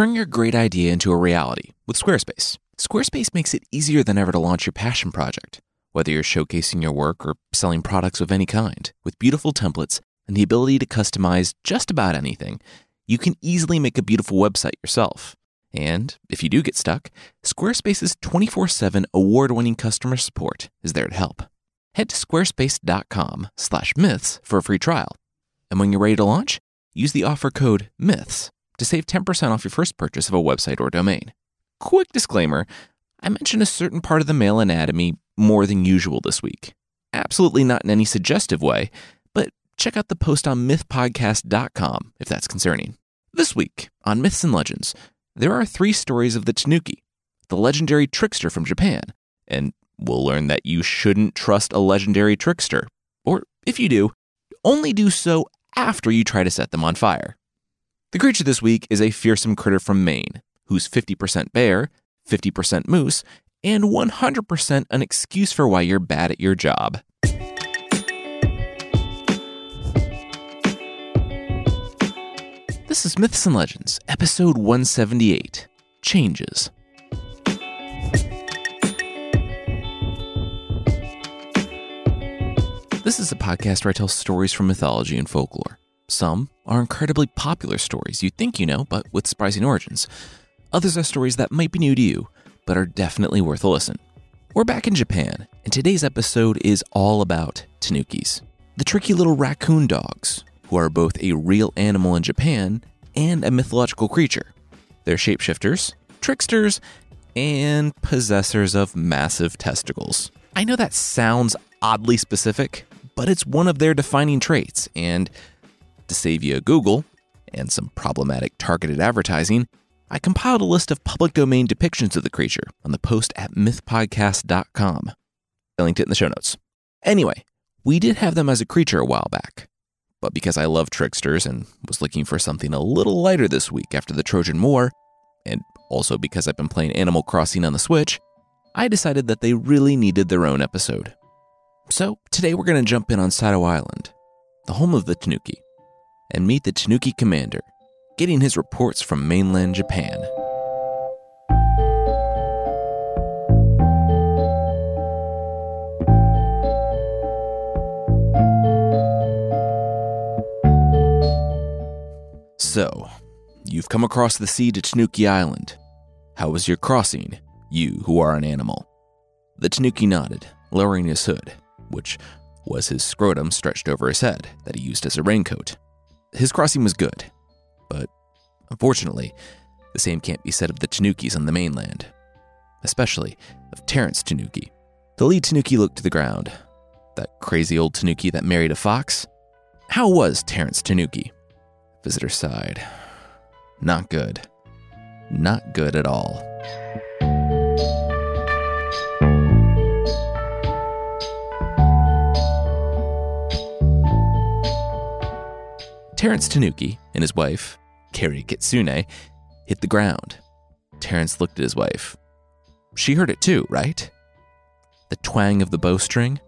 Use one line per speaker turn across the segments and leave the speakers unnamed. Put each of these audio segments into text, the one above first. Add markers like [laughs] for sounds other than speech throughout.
Turn your great idea into a reality with Squarespace. Squarespace makes it easier than ever to launch your passion project, whether you're showcasing your work or selling products of any kind. With beautiful templates and the ability to customize just about anything, you can easily make a beautiful website yourself. And if you do get stuck, Squarespace's 24 7 award winning customer support is there to help. Head to squarespace.com slash myths for a free trial. And when you're ready to launch, use the offer code MYTHS to save 10% off your first purchase of a website or domain. Quick disclaimer I mentioned a certain part of the male anatomy more than usual this week. Absolutely not in any suggestive way, but check out the post on mythpodcast.com if that's concerning. This week on Myths and Legends, there are three stories of the Tanuki, the legendary trickster from Japan, and we'll learn that you shouldn't trust a legendary trickster. Or if you do, only do so after you try to set them on fire. The creature this week is a fearsome critter from Maine, who's 50% bear, 50% moose, and 100% an excuse for why you're bad at your job. This is Myths and Legends, episode 178 Changes. This is a podcast where I tell stories from mythology and folklore. Some are incredibly popular stories you think you know, but with surprising origins. Others are stories that might be new to you, but are definitely worth a listen. We're back in Japan, and today's episode is all about tanukis, the tricky little raccoon dogs, who are both a real animal in Japan and a mythological creature. They're shapeshifters, tricksters, and possessors of massive testicles. I know that sounds oddly specific, but it's one of their defining traits, and to save you a Google and some problematic targeted advertising, I compiled a list of public domain depictions of the creature on the post at mythpodcast.com. I linked it in the show notes. Anyway, we did have them as a creature a while back. But because I love tricksters and was looking for something a little lighter this week after the Trojan War, and also because I've been playing Animal Crossing on the Switch, I decided that they really needed their own episode. So today we're going to jump in on Sado Island, the home of the Tanuki, and meet the Tanuki commander, getting his reports from mainland Japan. So, you've come across the sea to Tanuki Island. How was your crossing, you who are an animal? The Tanuki nodded, lowering his hood, which was his scrotum stretched over his head that he used as a raincoat. His crossing was good, but unfortunately, the same can't be said of the Tanukis on the mainland, especially of Terence Tanuki. The lead Tanuki looked to the ground. That crazy old Tanuki that married a fox? How was Terence Tanuki? Visitor sighed. Not good. Not good at all. Terence Tanuki and his wife, Carrie Kitsune, hit the ground. Terence looked at his wife. She heard it too, right? The twang of the bowstring.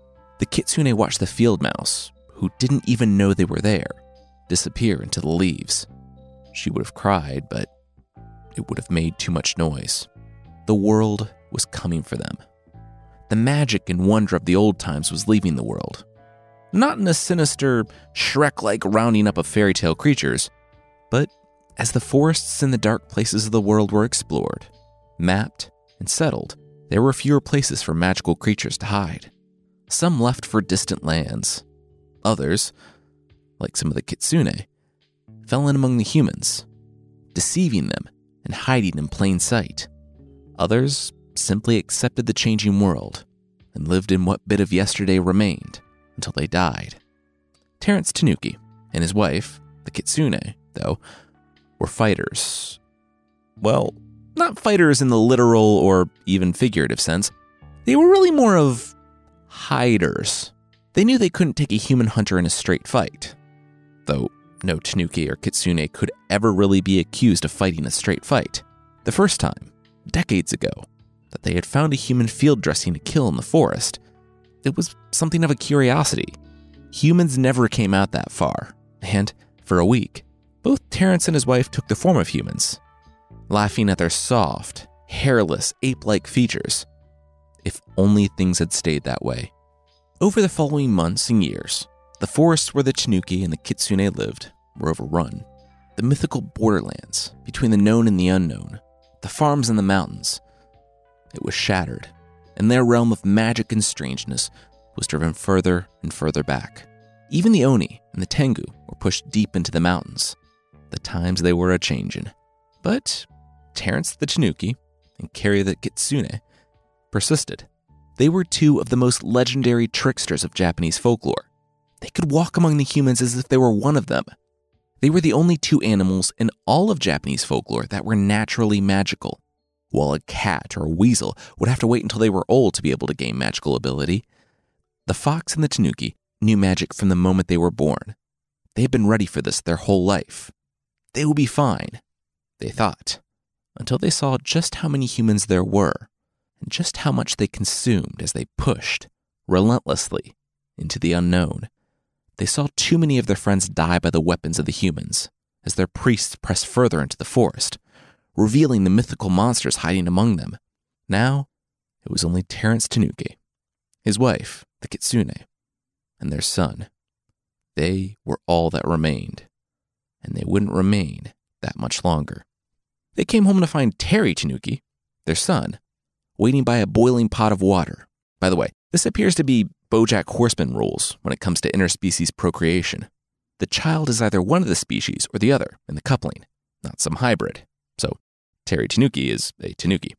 The Kitsune watched the field mouse, who didn't even know they were there, disappear into the leaves. She would have cried, but it would have made too much noise. The world was coming for them. The magic and wonder of the old times was leaving the world. Not in a sinister, Shrek like rounding up of fairy tale creatures, but as the forests and the dark places of the world were explored, mapped, and settled, there were fewer places for magical creatures to hide. Some left for distant lands. Others, like some of the kitsune, fell in among the humans, deceiving them and hiding in plain sight. Others simply accepted the changing world and lived in what bit of yesterday remained until they died. Terence Tanuki and his wife, the Kitsune, though, were fighters. Well, not fighters in the literal or even figurative sense. They were really more of hiders. They knew they couldn't take a human hunter in a straight fight. Though no Tanuki or Kitsune could ever really be accused of fighting a straight fight. The first time, decades ago, that they had found a human field dressing to kill in the forest it was something of a curiosity. Humans never came out that far, and for a week, both Terence and his wife took the form of humans. laughing at their soft, hairless, ape like features. If only things had stayed that way. Over the following months and years, the forests where the Tanuki and the Kitsune lived were overrun. The mythical borderlands between the known and the unknown, the farms and the mountains, it was shattered, and their realm of magic and strangeness was driven further and further back. Even the Oni and the Tengu were pushed deep into the mountains. The times they were a changin'. But Terence the Tanuki and Carrie the Kitsune persisted. They were two of the most legendary tricksters of Japanese folklore. They could walk among the humans as if they were one of them. They were the only two animals in all of Japanese folklore that were naturally magical. While a cat or a weasel would have to wait until they were old to be able to gain magical ability, the fox and the tanuki knew magic from the moment they were born. They had been ready for this their whole life. They would be fine, they thought, until they saw just how many humans there were and just how much they consumed as they pushed, relentlessly, into the unknown. They saw too many of their friends die by the weapons of the humans as their priests pressed further into the forest, revealing the mythical monsters hiding among them. Now, it was only Terence Tanuki, his wife, the Kitsune, and their son. They were all that remained, and they wouldn't remain that much longer. They came home to find Terry Tanuki, their son, waiting by a boiling pot of water. By the way, this appears to be Bojack Horseman rules when it comes to interspecies procreation. The child is either one of the species or the other in the coupling, not some hybrid. Terry Tanuki is a Tanuki.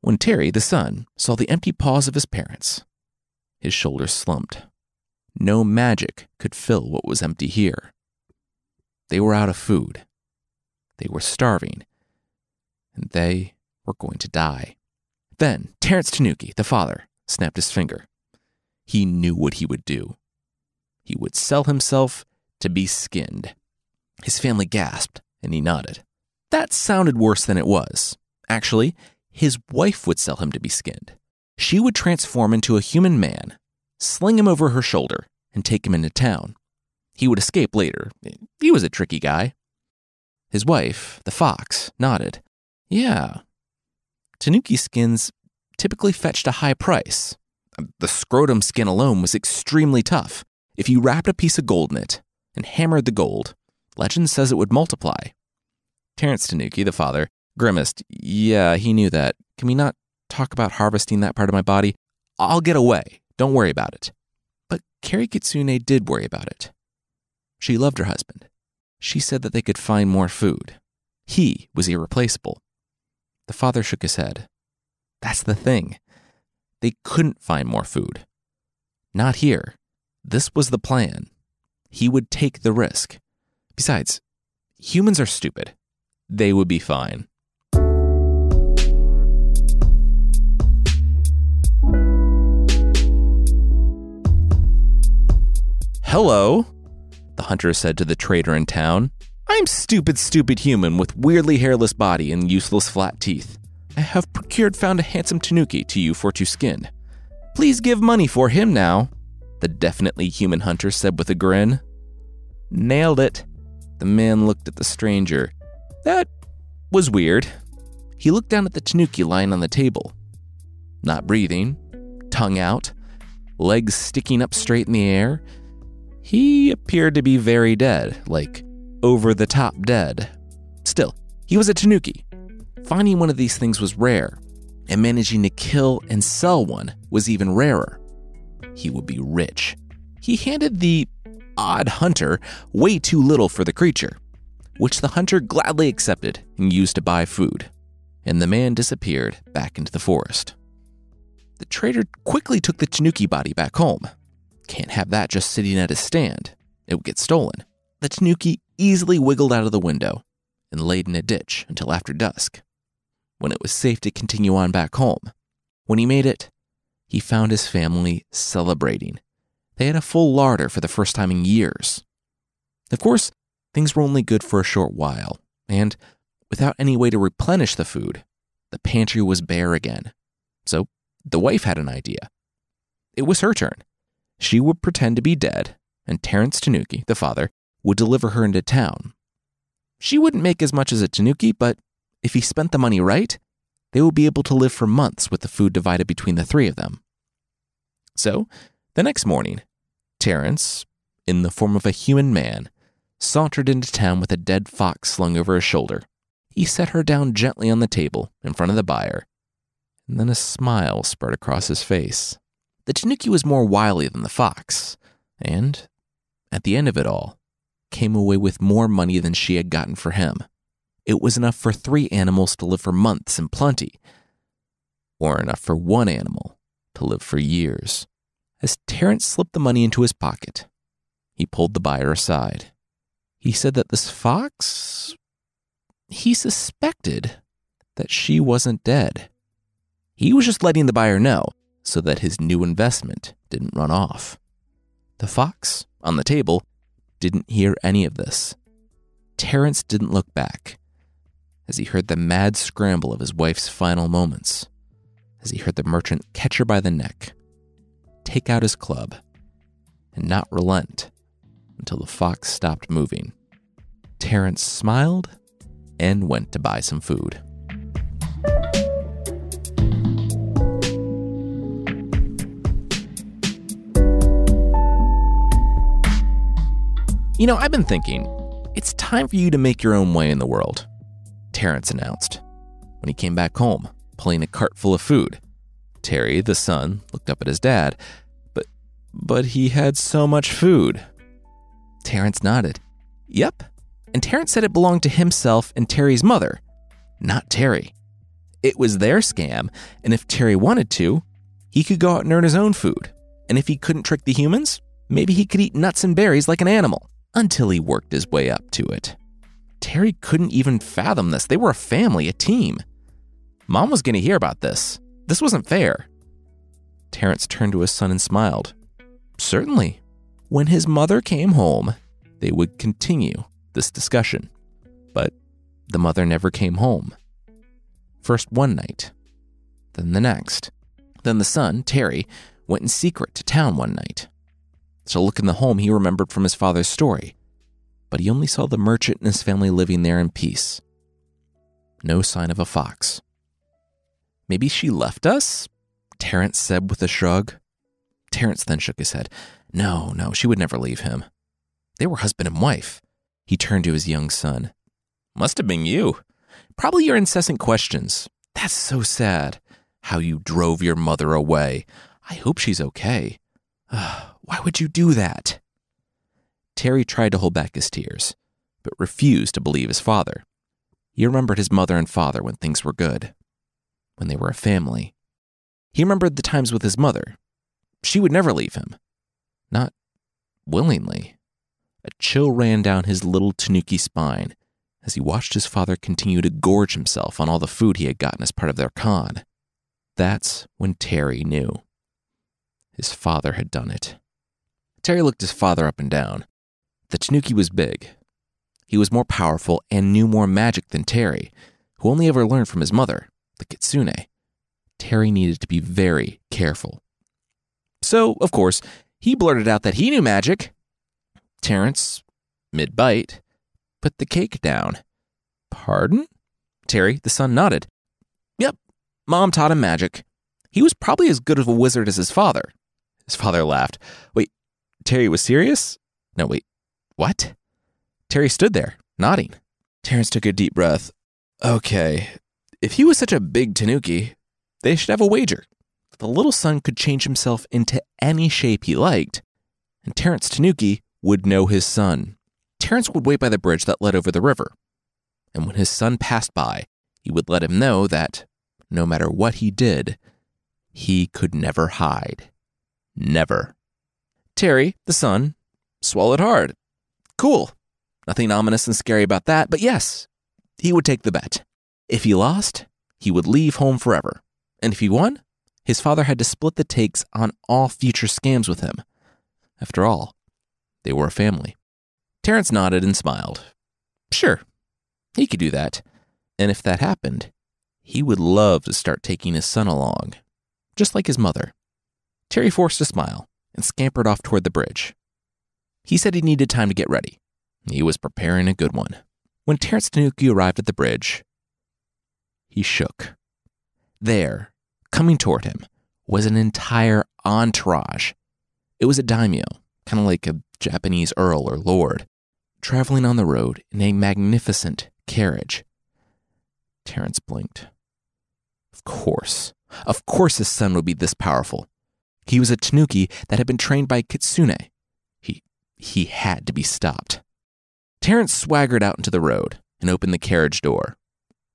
When Terry, the son, saw the empty paws of his parents, his shoulders slumped. No magic could fill what was empty here. They were out of food. They were starving. And they were going to die. Then Terence Tanuki, the father, snapped his finger. He knew what he would do. He would sell himself to be skinned. His family gasped, and he nodded. That sounded worse than it was. Actually, his wife would sell him to be skinned. She would transform into a human man, sling him over her shoulder, and take him into town. He would escape later. He was a tricky guy. His wife, the fox, nodded. Yeah, Tanuki skins typically fetched a high price. The scrotum skin alone was extremely tough. If you wrapped a piece of gold in it and hammered the gold, legend says it would multiply. Terence Tanuki, the father, grimaced. Yeah, he knew that. Can we not talk about harvesting that part of my body? I'll get away. Don't worry about it. But Carrie Kitsune did worry about it. She loved her husband. She said that they could find more food. He was irreplaceable. The father shook his head. That's the thing. They couldn't find more food. Not here. This was the plan. He would take the risk. Besides, humans are stupid. They would be fine. Hello, the hunter said to the trader in town. I'm stupid, stupid human with weirdly hairless body and useless flat teeth. I have procured found a handsome tanuki to you for to skin. Please give money for him now, the definitely human hunter said with a grin. Nailed it. The man looked at the stranger. That was weird. He looked down at the tanuki lying on the table. Not breathing, tongue out, legs sticking up straight in the air. He appeared to be very dead, like over the top dead. Still, he was a tanuki. Finding one of these things was rare, and managing to kill and sell one was even rarer. He would be rich. He handed the odd hunter way too little for the creature, which the hunter gladly accepted and used to buy food. And the man disappeared back into the forest. The trader quickly took the tanuki body back home. Can't have that just sitting at his stand. It would get stolen. The tanuki easily wiggled out of the window and laid in a ditch until after dusk, when it was safe to continue on back home. When he made it, he found his family celebrating. They had a full larder for the first time in years. Of course, things were only good for a short while, and without any way to replenish the food, the pantry was bare again. So the wife had an idea. It was her turn. She would pretend to be dead, and Terence Tanuki, the father, would deliver her into town. She wouldn't make as much as a tanuki, but if he spent the money right, they would be able to live for months with the food divided between the three of them. So, the next morning, Terence, in the form of a human man, sauntered into town with a dead fox slung over his shoulder. He set her down gently on the table in front of the buyer, and then a smile spread across his face. The tanuki was more wily than the fox, and, at the end of it all, came away with more money than she had gotten for him. It was enough for three animals to live for months in plenty, or enough for one animal to live for years. As Terence slipped the money into his pocket, he pulled the buyer aside. He said that this fox, he suspected that she wasn't dead. He was just letting the buyer know so that his new investment didn't run off. The fox, on the table, didn't hear any of this. Terence didn't look back as he heard the mad scramble of his wife's final moments, as he heard the merchant catch her by the neck, take out his club, and not relent until the fox stopped moving. Terence smiled and went to buy some food. You know, I've been thinking, it's time for you to make your own way in the world, Terence announced when he came back home, pulling a cart full of food. Terry, the son, looked up at his dad, but but he had so much food. Terence nodded. Yep. And Terence said it belonged to himself and Terry's mother, not Terry. It was their scam, and if Terry wanted to, he could go out and earn his own food. And if he couldn't trick the humans, maybe he could eat nuts and berries like an animal until he worked his way up to it. Terry couldn't even fathom this. They were a family, a team. Mom was going to hear about this. This wasn't fair. Terence turned to his son and smiled. Certainly. When his mother came home, they would continue this discussion. But the mother never came home. First one night, then the next. Then the son, Terry, went in secret to town one night. To look in the home he remembered from his father's story, but he only saw the merchant and his family living there in peace. No sign of a fox. Maybe she left us? Terence said with a shrug. Terence then shook his head. No, no, she would never leave him. They were husband and wife. He turned to his young son. Must have been you. Probably your incessant questions. That's so sad. How you drove your mother away. I hope she's okay. Why would you do that? Terry tried to hold back his tears, but refused to believe his father. He remembered his mother and father when things were good, when they were a family. He remembered the times with his mother. She would never leave him. Not willingly. A chill ran down his little tanuki spine as he watched his father continue to gorge himself on all the food he had gotten as part of their con. That's when Terry knew. His father had done it. Terry looked his father up and down. The tanuki was big. He was more powerful and knew more magic than Terry, who only ever learned from his mother, the kitsune. Terry needed to be very careful. So, of course, he blurted out that he knew magic. Terence, mid bite, put the cake down. Pardon? Terry, the son, nodded. Yep, Mom taught him magic. He was probably as good of a wizard as his father. His father laughed. Wait, Terry was serious? No, wait, what? Terry stood there, nodding. Terence took a deep breath. Okay, if he was such a big tanuki, they should have a wager. The little son could change himself into any shape he liked, and Terence Tanuki would know his son. Terence would wait by the bridge that led over the river, and when his son passed by, he would let him know that, no matter what he did, he could never hide. Never. Terry, the son, swallowed hard. Cool. Nothing ominous and scary about that, but yes, he would take the bet. If he lost, he would leave home forever. And if he won, his father had to split the takes on all future scams with him. After all, they were a family. Terence nodded and smiled. Sure, he could do that. And if that happened, he would love to start taking his son along, just like his mother. Terry forced a smile and scampered off toward the bridge. He said he needed time to get ready. He was preparing a good one. When Terence Tanuki arrived at the bridge, he shook. There, coming toward him, was an entire entourage. It was a daimyo, kind of like a Japanese earl or lord, traveling on the road in a magnificent carriage. Terence blinked. Of course. Of course his son would be this powerful. He was a tanuki that had been trained by Kitsune. He he had to be stopped. Terence swaggered out into the road and opened the carriage door.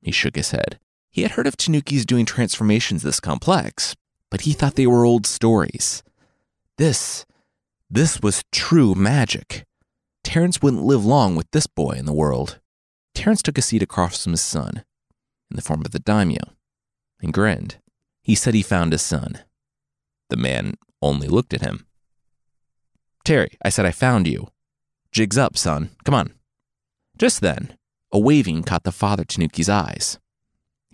He shook his head. He had heard of tanukis doing transformations this complex, but he thought they were old stories. This this was true magic. Terence wouldn't live long with this boy in the world. Terence took a seat across from his son, in the form of the daimyo, and grinned. He said he found his son. The man only looked at him. Terry, I said I found you. Jigs up, son. Come on. Just then, a waving caught the father Tanuki's eyes.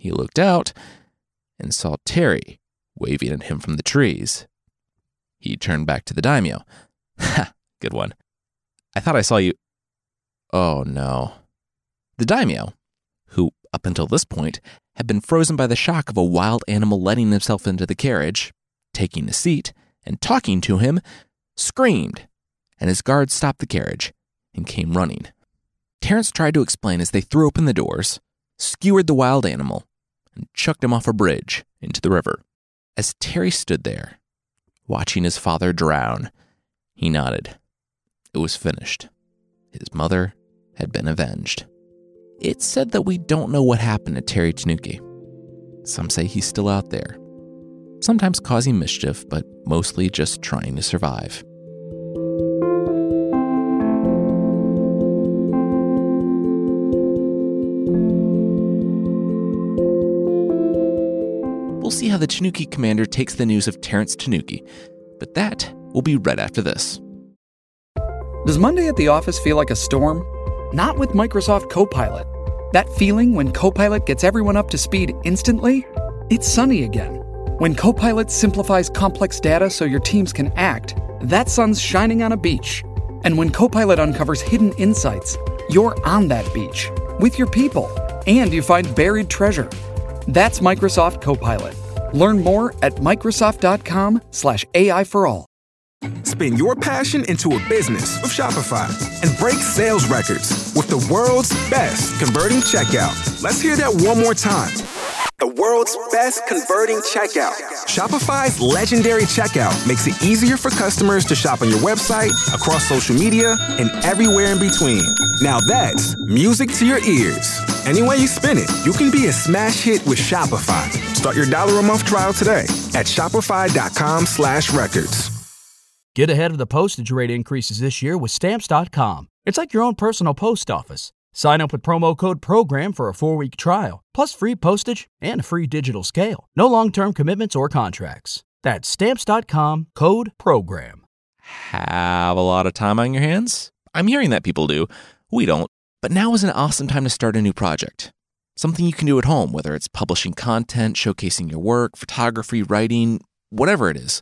He looked out and saw Terry waving at him from the trees. He turned back to the daimyo. Ha, [laughs] good one. I thought I saw you. Oh no. The daimyo, who up until this point had been frozen by the shock of a wild animal letting himself into the carriage, taking a seat, and talking to him, screamed, and his guards stopped the carriage and came running. Terence tried to explain as they threw open the doors, skewered the wild animal, and chucked him off a bridge into the river. As Terry stood there, watching his father drown, he nodded. It was finished. His mother had been avenged. It's said that we don't know what happened to Terry Tanuki. Some say he's still out there, sometimes causing mischief, but mostly just trying to survive. We'll see how the Tanuki commander takes the news of Terence Tanuki, but that will be right after this.
Does Monday at the office feel like a storm? Not with Microsoft Copilot. That feeling when Copilot gets everyone up to speed instantly? It's sunny again. When Copilot simplifies complex data so your teams can act, that sun's shining on a beach. And when Copilot uncovers hidden insights, you're on that beach with your people and you find buried treasure. That's Microsoft Copilot. Learn more at Microsoft.com/slash AI for all.
Spin your passion into a business with Shopify and break sales records with the world's best converting checkout. Let's hear that one more time. The world's best converting checkout. Shopify's legendary checkout makes it easier for customers to shop on your website, across social media, and everywhere in between. Now that's music to your ears. Any way you spin it, you can be a smash hit with Shopify. Start your dollar a month trial today at shopify.com slash records.
Get ahead of the postage rate increases this year with Stamps.com. It's like your own personal post office. Sign up with promo code PROGRAM for a four week trial, plus free postage and a free digital scale. No long term commitments or contracts. That's Stamps.com code PROGRAM.
Have a lot of time on your hands? I'm hearing that people do. We don't. But now is an awesome time to start a new project. Something you can do at home, whether it's publishing content, showcasing your work, photography, writing, whatever it is.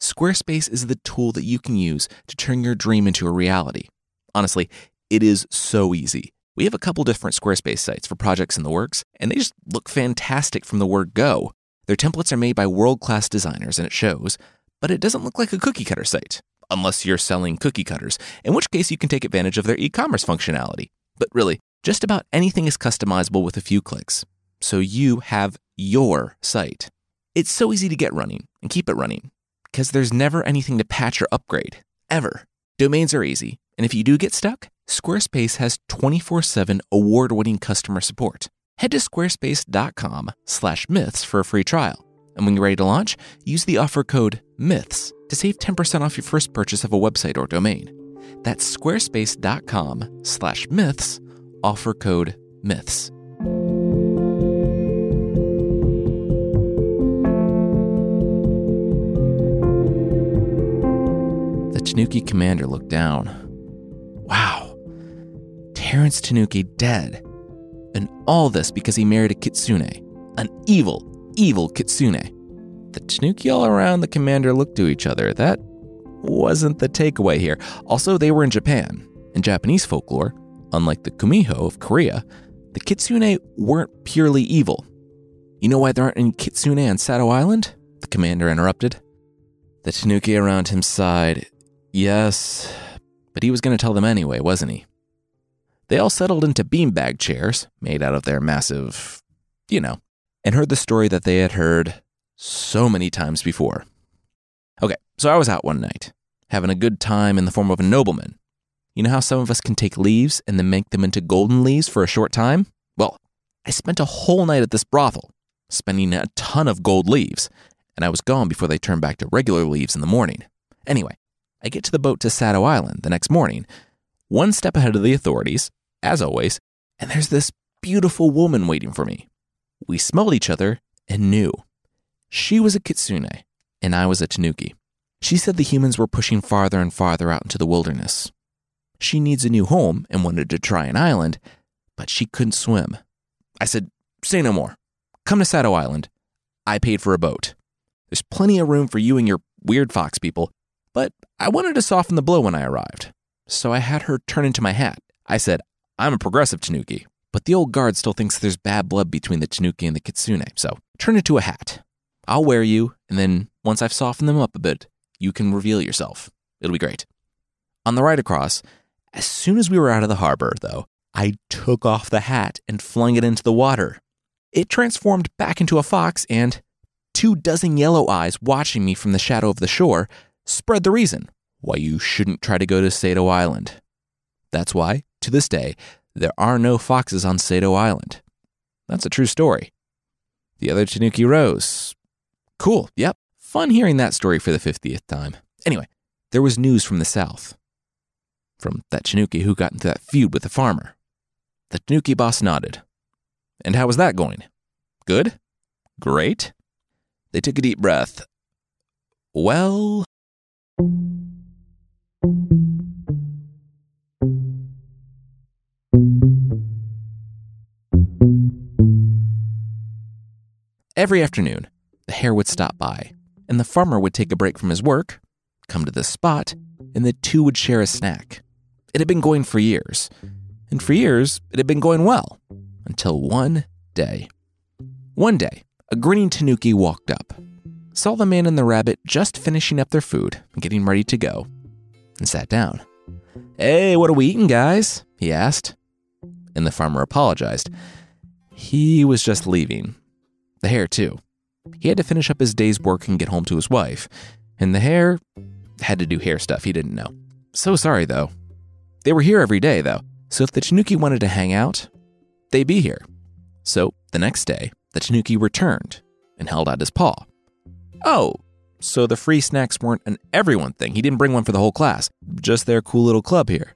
Squarespace is the tool that you can use to turn your dream into a reality. Honestly, it is so easy. We have a couple different Squarespace sites for projects in the works, and they just look fantastic from the word go. Their templates are made by world class designers, and it shows, but it doesn't look like a cookie cutter site, unless you're selling cookie cutters, in which case you can take advantage of their e commerce functionality. But really, just about anything is customizable with a few clicks. So you have your site. It's so easy to get running and keep it running because there's never anything to patch or upgrade, ever. Domains are easy, and if you do get stuck, Squarespace has 24/7 award-winning customer support. Head to squarespace.com/myths for a free trial. And when you're ready to launch, use the offer code MYTHS to save 10% off your first purchase of a website or domain. That's squarespace.com slash myths, offer code MYTHS. The Tanuki commander looked down. Wow. Terence Tanuki dead. And all this because he married a kitsune. An evil, evil kitsune. The Tanuki all around the commander looked to each other. That wasn't the takeaway here. Also, they were in Japan. In Japanese folklore, unlike the Kumiho of Korea, the kitsune weren't purely evil. You know why there aren't any kitsune on Sado Island? The commander interrupted. The Tanuki around him sighed. Yes, but he was going to tell them anyway, wasn't he? They all settled into beanbag chairs made out of their massive, you know, and heard the story that they had heard so many times before. So I was out one night, having a good time in the form of a nobleman. You know how some of us can take leaves and then make them into golden leaves for a short time? Well, I spent a whole night at this brothel, spending a ton of gold leaves, and I was gone before they turned back to regular leaves in the morning. Anyway, I get to the boat to Sado Island the next morning, one step ahead of the authorities, as always, and there's this beautiful woman waiting for me. We smelled each other and knew. She was a kitsune, and I was a tanuki. She said the humans were pushing farther and farther out into the wilderness. She needs a new home and wanted to try an island, but she couldn't swim. I said, Say no more. Come to Sado Island. I paid for a boat. There's plenty of room for you and your weird fox people, but I wanted to soften the blow when I arrived. So I had her turn into my hat. I said, I'm a progressive Tanuki, but the old guard still thinks there's bad blood between the Tanuki and the Kitsune, so turn into a hat. I'll wear you, and then once I've softened them up a bit, you can reveal yourself. It'll be great. On the ride across, as soon as we were out of the harbor, though, I took off the hat and flung it into the water. It transformed back into a fox, and two dozen yellow eyes watching me from the shadow of the shore spread the reason why you shouldn't try to go to Sado Island. That's why, to this day, there are no foxes on Sado Island. That's a true story. The other Tanuki rose. Cool, yep. Fun hearing that story for the 50th time. Anyway, there was news from the south. From that Tanuki who got into that feud with the farmer. The Tanuki boss nodded. And how was that going? Good? Great? They took a deep breath. Well. Every afternoon, the hare would stop by, and the farmer would take a break from his work, come to this spot, and the two would share a snack. It had been going for years, and for years, it had been going well, until one day. One day, a grinning tanuki walked up, saw the man and the rabbit just finishing up their food and getting ready to go, and sat down. Hey, what are we eating, guys? he asked. And the farmer apologized. He was just leaving, the hare, too. He had to finish up his day's work and get home to his wife. And the hare had to do hair stuff he didn't know. So sorry, though. They were here every day, though. So if the Tanuki wanted to hang out, they'd be here. So the next day, the Tanuki returned and held out his paw. Oh, so the free snacks weren't an everyone thing. He didn't bring one for the whole class, just their cool little club here.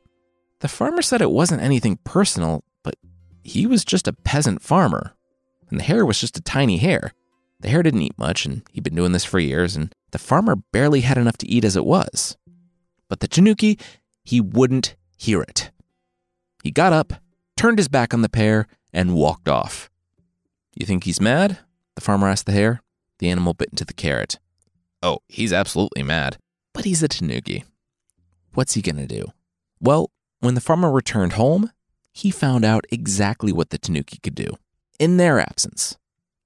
The farmer said it wasn't anything personal, but he was just a peasant farmer and the hare was just a tiny hare. The hare didn't eat much, and he'd been doing this for years, and the farmer barely had enough to eat as it was. But the Tanuki, he wouldn't hear it. He got up, turned his back on the pair, and walked off. You think he's mad? The farmer asked the hare. The animal bit into the carrot. Oh, he's absolutely mad. But he's a Tanuki. What's he gonna do? Well, when the farmer returned home, he found out exactly what the Tanuki could do in their absence.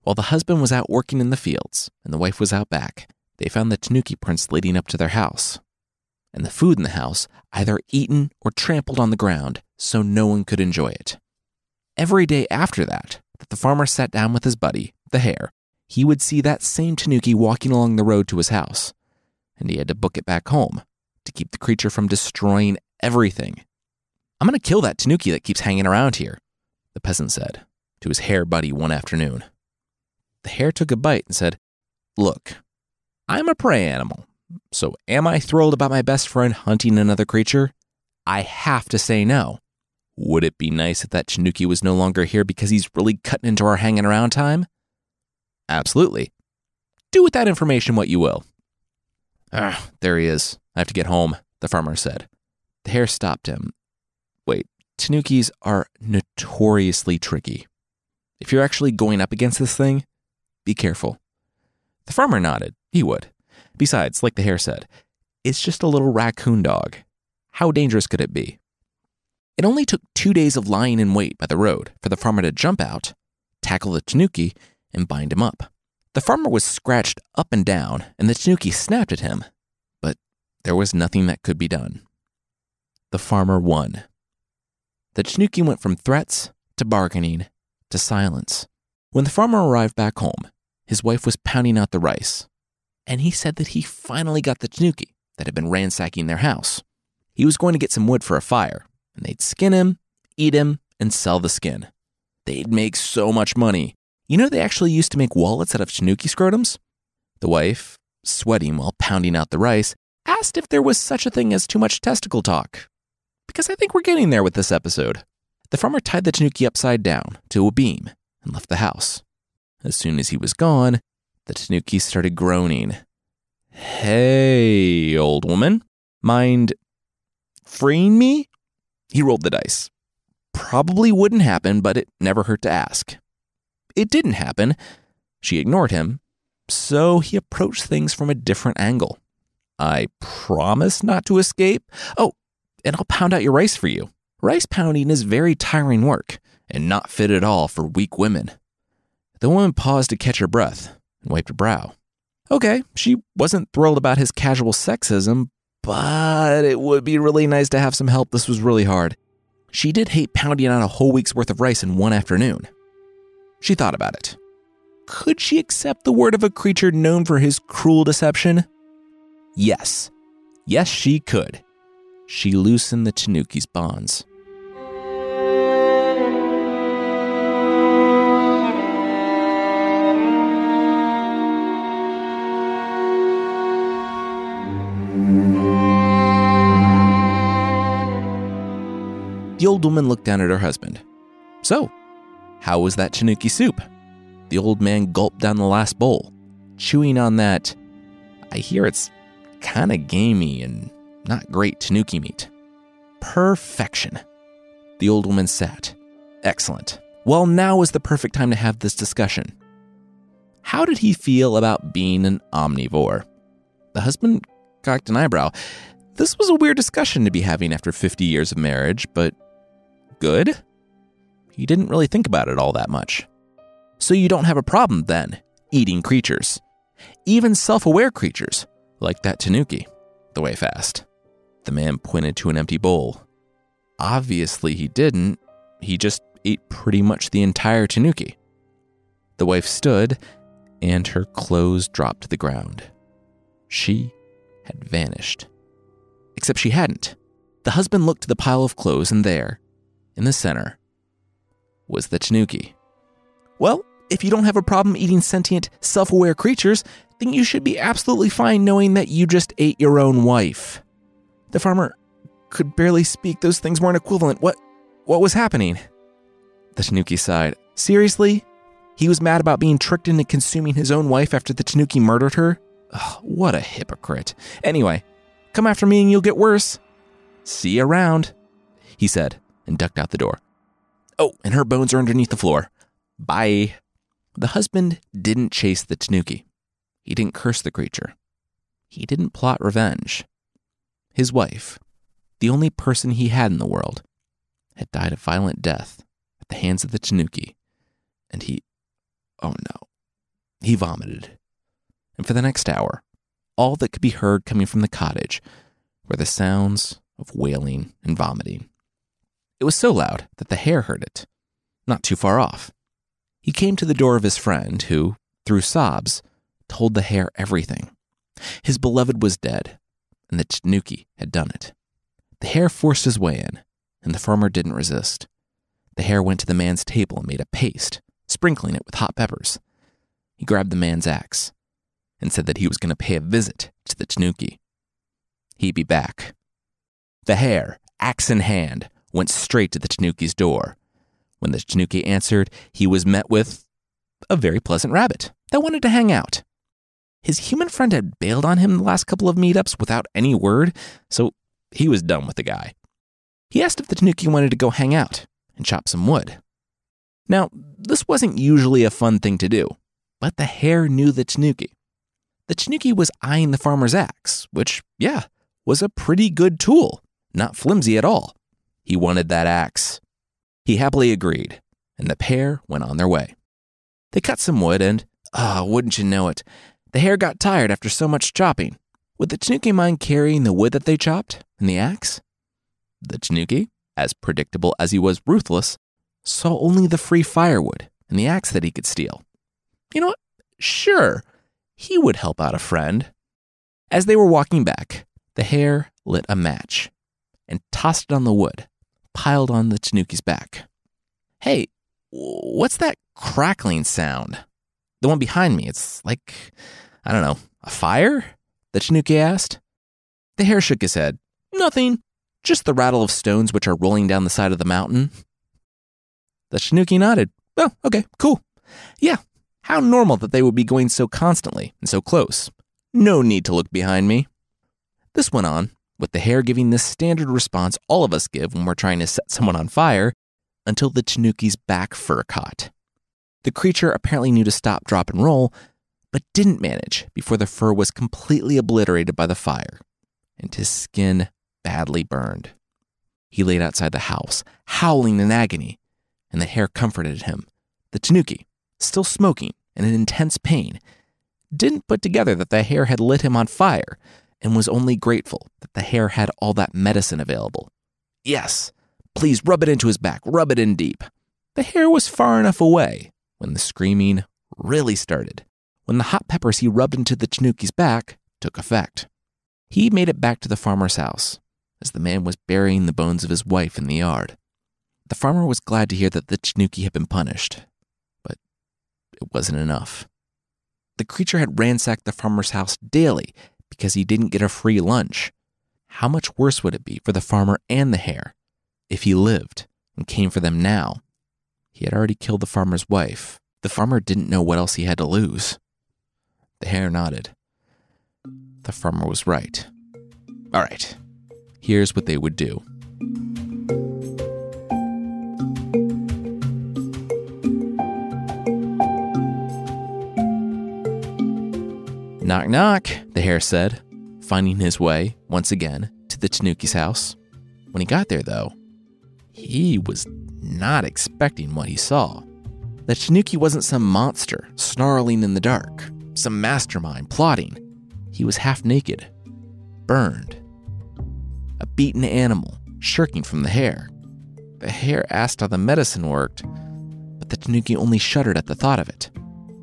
While the husband was out working in the fields and the wife was out back, they found the tanuki prints leading up to their house. And the food in the house either eaten or trampled on the ground so no one could enjoy it. Every day after that, that the farmer sat down with his buddy, the hare, he would see that same tanuki walking along the road to his house, and he had to book it back home to keep the creature from destroying everything. I'm going to kill that tanuki that keeps hanging around here, the peasant said to his hare buddy one afternoon. The hare took a bite and said, Look, I'm a prey animal, so am I thrilled about my best friend hunting another creature? I have to say no. Would it be nice if that Tanuki was no longer here because he's really cutting into our hanging around time? Absolutely. Do with that information what you will. Ah, there he is. I have to get home, the farmer said. The hare stopped him. Wait, Tanukis are notoriously tricky. If you're actually going up against this thing, be careful. The farmer nodded. He would. Besides, like the hare said, it's just a little raccoon dog. How dangerous could it be? It only took two days of lying in wait by the road for the farmer to jump out, tackle the tanuki, and bind him up. The farmer was scratched up and down, and the tanuki snapped at him, but there was nothing that could be done. The farmer won. The tanuki went from threats to bargaining to silence. When the farmer arrived back home, his wife was pounding out the rice, and he said that he finally got the tanuki that had been ransacking their house. He was going to get some wood for a fire, and they'd skin him, eat him, and sell the skin. They'd make so much money. You know, they actually used to make wallets out of tanuki scrotums? The wife, sweating while pounding out the rice, asked if there was such a thing as too much testicle talk. Because I think we're getting there with this episode. The farmer tied the tanuki upside down to a beam and left the house. As soon as he was gone, the tanuki started groaning. Hey, old woman, mind freeing me? He rolled the dice. Probably wouldn't happen, but it never hurt to ask. It didn't happen. She ignored him, so he approached things from a different angle. I promise not to escape. Oh, and I'll pound out your rice for you. Rice pounding is very tiring work and not fit at all for weak women. The woman paused to catch her breath and wiped her brow. Okay, she wasn't thrilled about his casual sexism, but it would be really nice to have some help. This was really hard. She did hate pounding out a whole week's worth of rice in one afternoon. She thought about it. Could she accept the word of a creature known for his cruel deception? Yes. Yes, she could. She loosened the Tanuki's bonds. The old woman looked down at her husband. So, how was that Tanuki soup? The old man gulped down the last bowl, chewing on that. I hear it's kind of gamey and not great Tanuki meat. Perfection. The old woman sat. Excellent. Well, now is the perfect time to have this discussion. How did he feel about being an omnivore? The husband cocked an eyebrow. This was a weird discussion to be having after 50 years of marriage, but good? He didn't really think about it all that much. So you don't have a problem then eating creatures, even self aware creatures like that tanuki, the way fast. The man pointed to an empty bowl. Obviously, he didn't. He just ate pretty much the entire tanuki. The wife stood, and her clothes dropped to the ground. She had vanished. Except she hadn't. The husband looked to the pile of clothes, and there, in the center was the Tanuki. Well, if you don't have a problem eating sentient, self aware creatures, then you should be absolutely fine knowing that you just ate your own wife. The farmer could barely speak. Those things weren't equivalent. What, what was happening? The Tanuki sighed. Seriously? He was mad about being tricked into consuming his own wife after the Tanuki murdered her? Ugh, what a hypocrite. Anyway, come after me and you'll get worse. See you around, he said and ducked out the door. Oh, and her bones are underneath the floor. Bye. The husband didn't chase the tanuki. He didn't curse the creature. He didn't plot revenge. His wife, the only person he had in the world, had died a violent death at the hands of the tanuki. And he, oh no, he vomited. And for the next hour, all that could be heard coming from the cottage were the sounds of wailing and vomiting. It was so loud that the hare heard it, not too far off. He came to the door of his friend, who, through sobs, told the hare everything. His beloved was dead, and the tanuki had done it. The hare forced his way in, and the farmer didn't resist. The hare went to the man's table and made a paste, sprinkling it with hot peppers. He grabbed the man's axe and said that he was going to pay a visit to the tanuki. He'd be back. The hare, axe in hand, went straight to the Tanuki's door. When the Tanuki answered, he was met with a very pleasant rabbit that wanted to hang out. His human friend had bailed on him the last couple of meetups without any word, so he was done with the guy. He asked if the Tanuki wanted to go hang out and chop some wood. Now, this wasn't usually a fun thing to do, but the hare knew the Tanuki. The Tanuki was eyeing the farmer's axe, which, yeah, was a pretty good tool, not flimsy at all. He wanted that axe. He happily agreed, and the pair went on their way. They cut some wood, and, ah, oh, wouldn't you know it, the hare got tired after so much chopping. Would the Tanuki mind carrying the wood that they chopped and the axe? The Tanuki, as predictable as he was ruthless, saw only the free firewood and the axe that he could steal. You know what? Sure, he would help out a friend. As they were walking back, the hare lit a match and tossed it on the wood, piled on the Tanuki's back. Hey, what's that crackling sound? The one behind me, it's like, I don't know, a fire? The Tanuki asked. The hare shook his head. Nothing, just the rattle of stones which are rolling down the side of the mountain. The Tanuki nodded. Oh, okay, cool. Yeah, how normal that they would be going so constantly and so close. No need to look behind me. This went on, with the hare giving this standard response all of us give when we're trying to set someone on fire, until the Tanuki's back fur caught. The creature apparently knew to stop, drop, and roll, but didn't manage before the fur was completely obliterated by the fire, and his skin badly burned. He laid outside the house, howling in agony, and the hare comforted him. The Tanuki, still smoking and in intense pain, didn't put together that the hare had lit him on fire and was only grateful that the hare had all that medicine available. Yes, please rub it into his back, rub it in deep. The hare was far enough away when the screaming really started, when the hot peppers he rubbed into the Tanuki's back took effect. He made it back to the farmer's house as the man was burying the bones of his wife in the yard. The farmer was glad to hear that the Tanuki had been punished, it wasn't enough. The creature had ransacked the farmer's house daily because he didn't get a free lunch. How much worse would it be for the farmer and the hare if he lived and came for them now? He had already killed the farmer's wife. The farmer didn't know what else he had to lose. The hare nodded. The farmer was right. All right, here's what they would do. Knock, knock, the hare said, finding his way, once again, to the Tanuki's house. When he got there, though, he was not expecting what he saw. The Tanuki wasn't some monster snarling in the dark, some mastermind plotting. He was half naked, burned, a beaten animal shirking from the hare. The hare asked how the medicine worked, but the Tanuki only shuddered at the thought of it.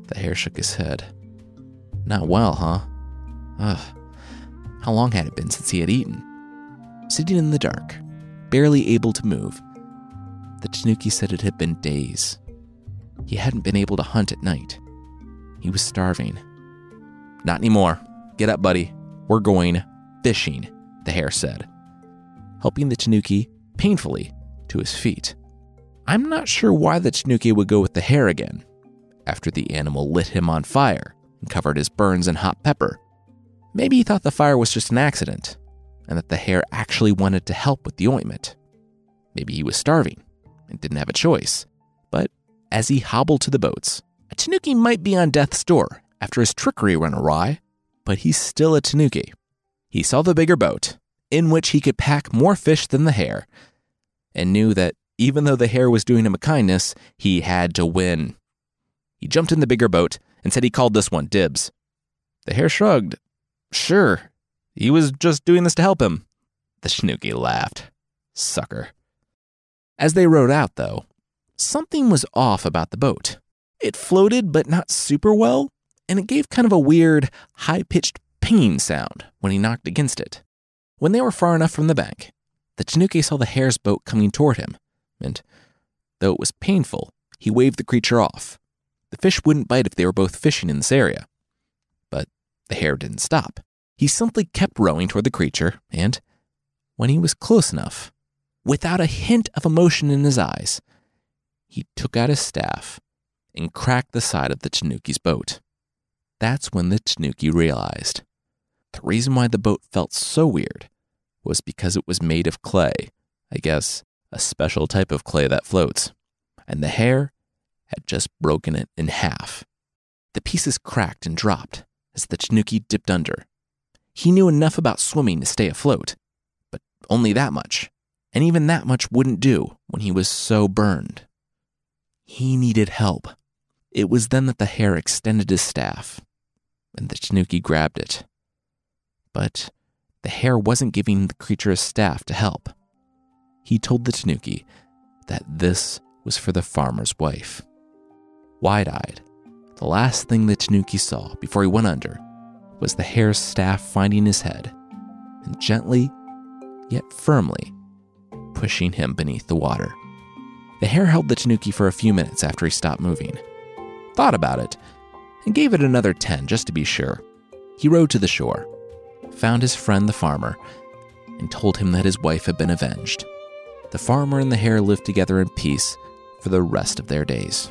The hare shook his head. Not well, huh? Ugh. How long had it been since he had eaten? Sitting in the dark, barely able to move, the Tanuki said it had been days. He hadn't been able to hunt at night. He was starving. Not anymore. Get up, buddy. We're going fishing, the hare said, helping the Tanuki painfully to his feet. I'm not sure why the Tanuki would go with the hare again after the animal lit him on fire covered his burns in hot pepper. Maybe he thought the fire was just an accident, and that the hare actually wanted to help with the ointment. Maybe he was starving and didn't have a choice. But as he hobbled to the boats, a tanuki might be on death's door after his trickery went awry, but he's still a tanuki. He saw the bigger boat, in which he could pack more fish than the hare, and knew that even though the hare was doing him a kindness, he had to win. He jumped in the bigger boat and said he called this one dibs. The hare shrugged. Sure, he was just doing this to help him. The Tanuki laughed. Sucker. As they rowed out, though, something was off about the boat. It floated, but not super well, and it gave kind of a weird, high pitched pinging sound when he knocked against it. When they were far enough from the bank, the Tanuki saw the hare's boat coming toward him, and though it was painful, he waved the creature off. The fish wouldn't bite if they were both fishing in this area. But the hare didn't stop. He simply kept rowing toward the creature, and when he was close enough, without a hint of emotion in his eyes, he took out his staff and cracked the side of the Tanuki's boat. That's when the Tanuki realized the reason why the boat felt so weird was because it was made of clay. I guess a special type of clay that floats. And the hare had just broken it in half. The pieces cracked and dropped as the Tanuki dipped under. He knew enough about swimming to stay afloat, but only that much. And even that much wouldn't do when he was so burned. He needed help. It was then that the hare extended his staff, and the tanuki grabbed it. But the hare wasn't giving the creature a staff to help. He told the tanuki that this was for the farmer's wife. Wide eyed, the last thing the tanuki saw before he went under was the hare's staff finding his head and gently, yet firmly, pushing him beneath the water. The hare held the tanuki for a few minutes after he stopped moving, thought about it, and gave it another 10 just to be sure. He rowed to the shore, found his friend the farmer, and told him that his wife had been avenged. The farmer and the hare lived together in peace for the rest of their days.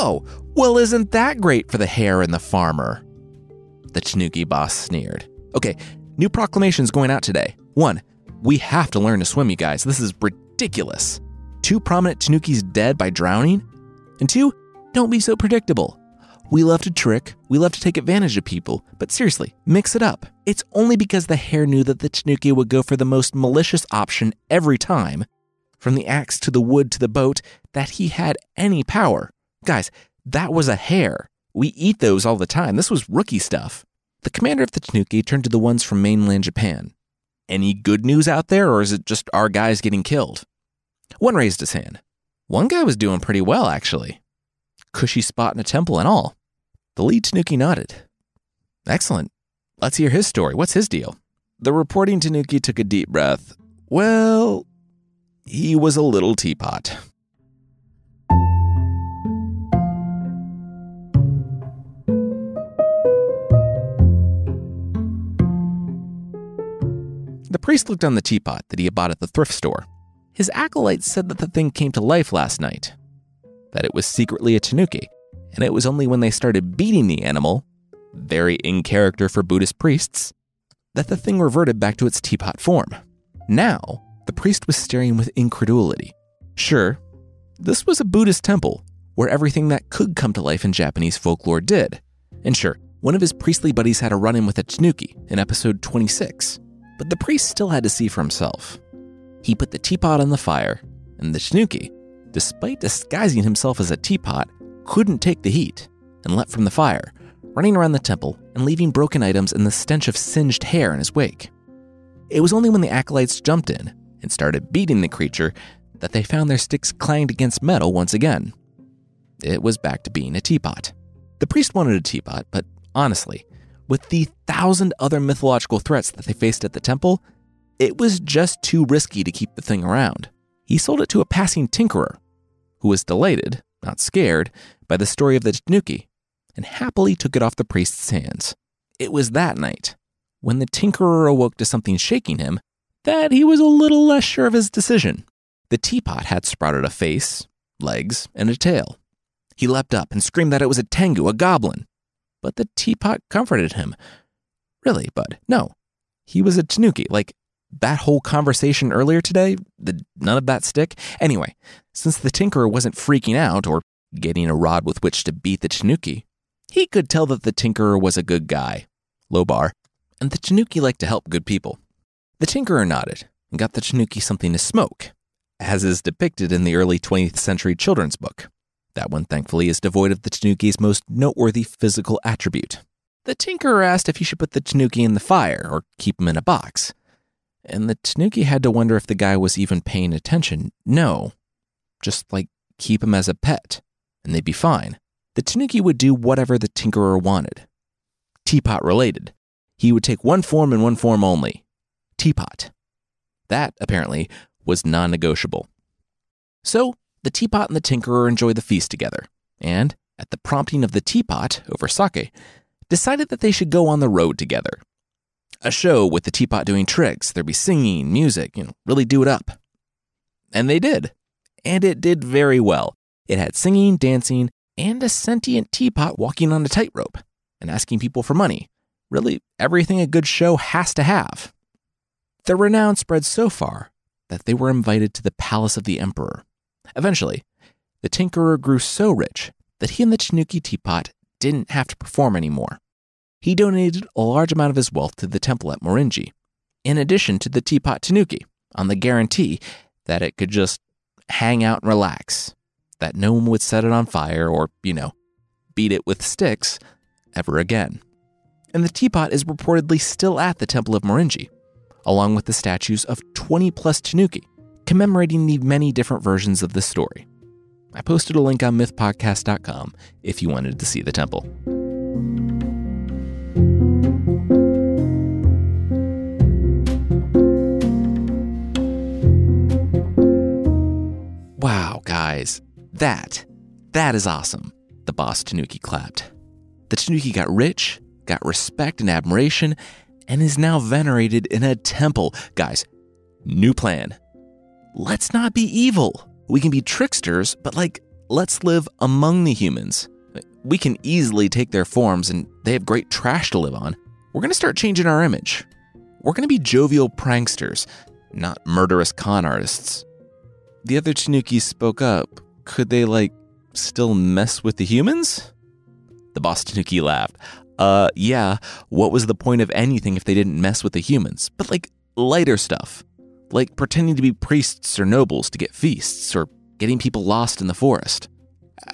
Oh, well, isn't that great for the hare and the farmer? The Tanuki boss sneered. Okay, new proclamations going out today. One, we have to learn to swim, you guys. This is ridiculous. Two prominent Tanukis dead by drowning? And two, don't be so predictable. We love to trick, we love to take advantage of people, but seriously, mix it up. It's only because the hare knew that the Tanuki would go for the most malicious option every time, from the axe to the wood to the boat, that he had any power. Guys, that was a hare. We eat those all the time. This was rookie stuff. The commander of the Tanuki turned to the ones from mainland Japan. Any good news out there, or is it just our guys getting killed? One raised his hand. One guy was doing pretty well, actually. Cushy spot in a temple and all. The lead Tanuki nodded. Excellent. Let's hear his story. What's his deal? The reporting Tanuki took a deep breath. Well, he was a little teapot. The priest looked on the teapot that he had bought at the thrift store. His acolytes said that the thing came to life last night, that it was secretly a tanuki, and it was only when they started beating the animal, very in character for Buddhist priests, that the thing reverted back to its teapot form. Now, the priest was staring with incredulity. Sure, this was a Buddhist temple where everything that could come to life in Japanese folklore did. And sure, one of his priestly buddies had a run in with a tanuki in episode 26 but the priest still had to see for himself. He put the teapot on the fire, and the tanuki, despite disguising himself as a teapot, couldn't take the heat and leapt from the fire, running around the temple and leaving broken items and the stench of singed hair in his wake. It was only when the acolytes jumped in and started beating the creature that they found their sticks clanged against metal once again. It was back to being a teapot. The priest wanted a teapot, but honestly, with the thousand other mythological threats that they faced at the temple, it was just too risky to keep the thing around. He sold it to a passing tinkerer, who was delighted, not scared, by the story of the tanuki, and happily took it off the priest's hands. It was that night, when the tinkerer awoke to something shaking him, that he was a little less sure of his decision. The teapot had sprouted a face, legs, and a tail. He leapt up and screamed that it was a tengu, a goblin, but the teapot comforted him. Really, Bud, no. He was a tanuki. Like that whole conversation earlier today, the, none of that stick. Anyway, since the tinkerer wasn't freaking out or getting a rod with which to beat the tanuki, he could tell that the tinkerer was a good guy, low bar, and the tanuki liked to help good people. The tinkerer nodded and got the tanuki something to smoke, as is depicted in the early 20th century children's book. That one, thankfully, is devoid of the tanuki's most noteworthy physical attribute. The tinkerer asked if he should put the tanuki in the fire or keep him in a box. And the tanuki had to wonder if the guy was even paying attention. No. Just like keep him as a pet, and they'd be fine. The tanuki would do whatever the tinkerer wanted. Teapot related. He would take one form and one form only teapot. That, apparently, was non negotiable. So the teapot and the tinkerer enjoy the feast together, and, at the prompting of the teapot over sake, decided that they should go on the road together. A show with the teapot doing tricks, there'd be singing, music, you know, really do it up. And they did. And it did very well. It had singing, dancing, and a sentient teapot walking on a tightrope and asking people for money. Really, everything a good show has to have. The renown spread so far that they were invited to the palace of the emperor. Eventually, the tinkerer grew so rich that he and the Tanuki teapot didn't have to perform anymore. He donated a large amount of his wealth to the temple at Morinji, in addition to the teapot tanuki, on the guarantee that it could just hang out and relax, that no one would set it on fire or, you know, beat it with sticks ever again. And the teapot is reportedly still at the Temple of Morinji, along with the statues of 20 plus tanuki, commemorating the many different versions of this story. I posted a link on mythpodcast.com if you wanted to see the temple. Guys, that, that is awesome. The boss Tanuki clapped. The Tanuki got rich, got respect and admiration, and is now venerated in a temple. Guys, new plan. Let's not be evil. We can be tricksters, but like, let's live among the humans. We can easily take their forms, and they have great trash to live on. We're gonna start changing our image. We're gonna be jovial pranksters, not murderous con artists. The other Tanukis spoke up. Could they, like, still mess with the humans? The boss Tanuki laughed. Uh, yeah, what was the point of anything if they didn't mess with the humans? But like lighter stuff, like pretending to be priests or nobles to get feasts, or getting people lost in the forest.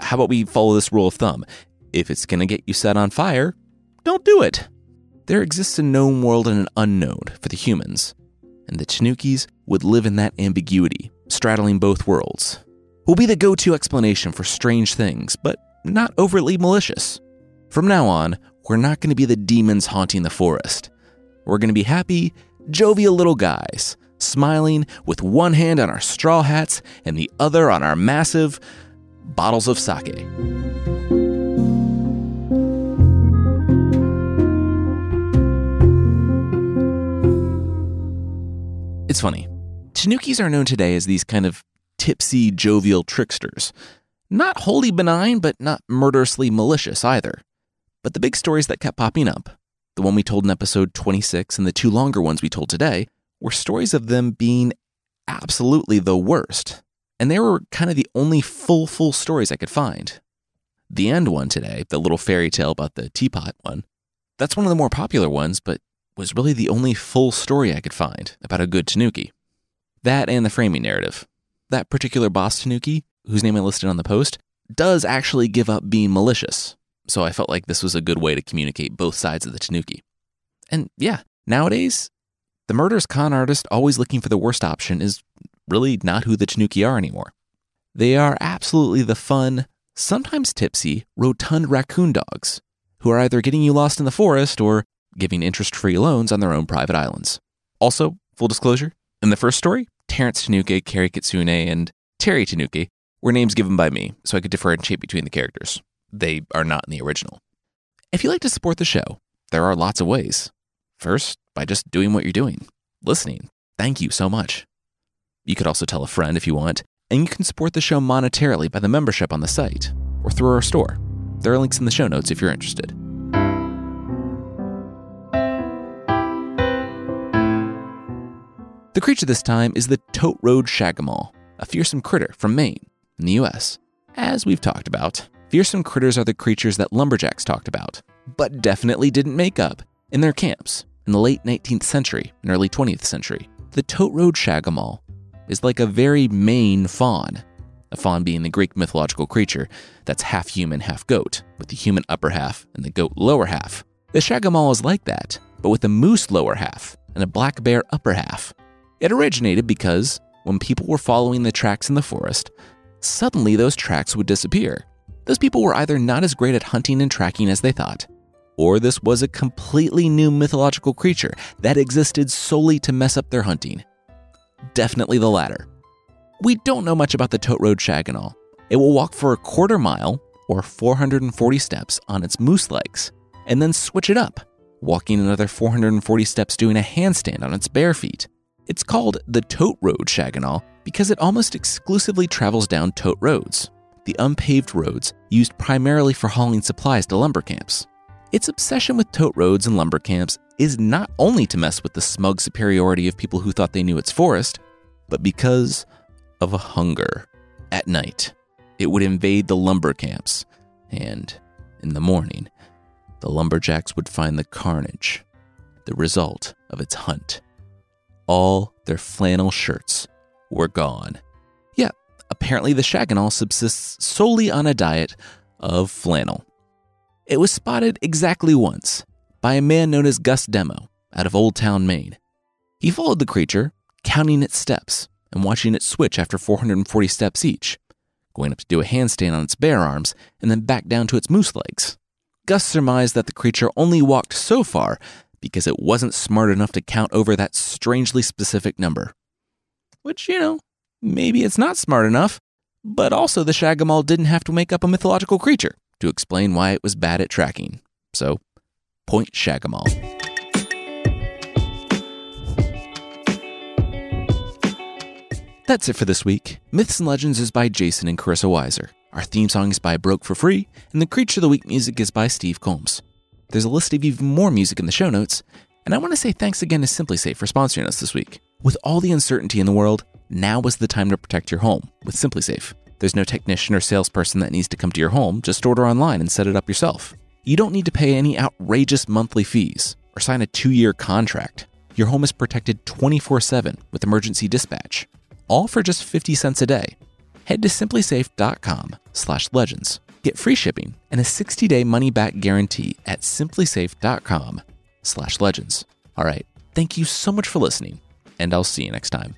How about we follow this rule of thumb? If it's gonna get you set on fire, don't do it. There exists a known world and an unknown for the humans, and the Tanukis would live in that ambiguity, straddling both worlds. Will be the go to explanation for strange things, but not overtly malicious. From now on, we're not going to be the demons haunting the forest. We're going to be happy, jovial little guys, smiling with one hand on our straw hats and the other on our massive bottles of sake. It's funny. Tanukis are known today as these kind of tipsy, jovial tricksters. Not wholly benign, but not murderously malicious either. But the big stories that kept popping up, the one we told in episode 26 and the two longer ones we told today, were stories of them being absolutely the worst. And they were kind of the only full, full stories I could find. The end one today, the little fairy tale about the teapot one, that's one of the more popular ones, but was really the only full story I could find about a good tanuki. That and the framing narrative. That particular boss tanuki, whose name I listed on the post, does actually give up being malicious so I felt like this was a good way to communicate both sides of the Tanuki. And yeah, nowadays, the murderous con artist always looking for the worst option is really not who the Tanuki are anymore. They are absolutely the fun, sometimes tipsy, rotund raccoon dogs who are either getting you lost in the forest or giving interest free loans on their own private islands. Also, full disclosure, in the first story, Terence Tanuki, Carrie Kitsune, and Terry Tanuki were names given by me so I could differentiate between the characters they are not in the original. If you like to support the show, there are lots of ways. First, by just doing what you're doing, listening. Thank you so much. You could also tell a friend if you want, and you can support the show monetarily by the membership on the site or through our store. There are links in the show notes if you're interested. The creature this time is the Tote Road Shagamaw, a fearsome critter from Maine, in the US. As we've talked about, fearsome critters are the creatures that lumberjacks talked about, but definitely didn't make up in their camps in the late 19th century and early 20th century. The Tote Road Shagamaw is like a very Maine faun, a faun being the Greek mythological creature that's half human, half goat, with the human upper half and the goat lower half. The Shagamaw is like that, but with a moose lower half and a black bear upper half. It originated because when people were following the tracks in the forest, suddenly those tracks would disappear those people were either not as great at hunting and tracking as they thought, or this was a completely new mythological creature that existed solely to mess up their hunting. Definitely the latter. We don't know much about the Tote Road Shagamaw. It will walk for a quarter mile, or 440 steps, on its moose legs, and then switch it up, walking another 440 steps doing a handstand on its bare feet. It's called the Tote Road Shagamaw because it almost exclusively travels down tote roads, the unpaved roads used primarily for hauling supplies to lumber camps. Its obsession with tote roads and lumber camps is not only to mess with the smug superiority of people who thought they knew its forest, but because of a hunger. At night, it would invade the lumber camps, and in the morning, the lumberjacks would find the carnage, the result of its hunt. All their flannel shirts were gone. Yeah, apparently the Shagamaw subsists solely on a diet of flannel. It was spotted exactly once by a man known as Gus Demo out of Old Town, Maine. He followed the creature, counting its steps and watching it switch after 440 steps each, going up to do a handstand on its bare arms and then back down to its moose legs. Gus surmised that the creature only walked so far because it wasn't smart enough to count over that strangely specific number. Which, you know, maybe it's not smart enough, but also the Shagamaw didn't have to make up a mythological creature to explain why it was bad at tracking. So, point Shagamaw. That's it for this week. Myths and Legends is by Jason and Carissa Weiser. Our theme song is by Broke for Free, and the Creature of the Week music is by Steve Combs. There's a list of even more music in the show notes, and I want to say thanks again to SimpliSafe for sponsoring us this week. With all the uncertainty in the world, now is the time to protect your home with SimpliSafe. There's no technician or salesperson that needs to come to your home, just order online and set it up yourself. You don't need to pay any outrageous monthly fees or sign a two year contract. Your home is protected 24 7 with emergency dispatch, all for just 50 cents a day. Head to simplisafe.com slash legends. Get free shipping and a 60 day money back guarantee at simplisafe.com slash legends. All right, thank you so much for listening, and I'll see you next time.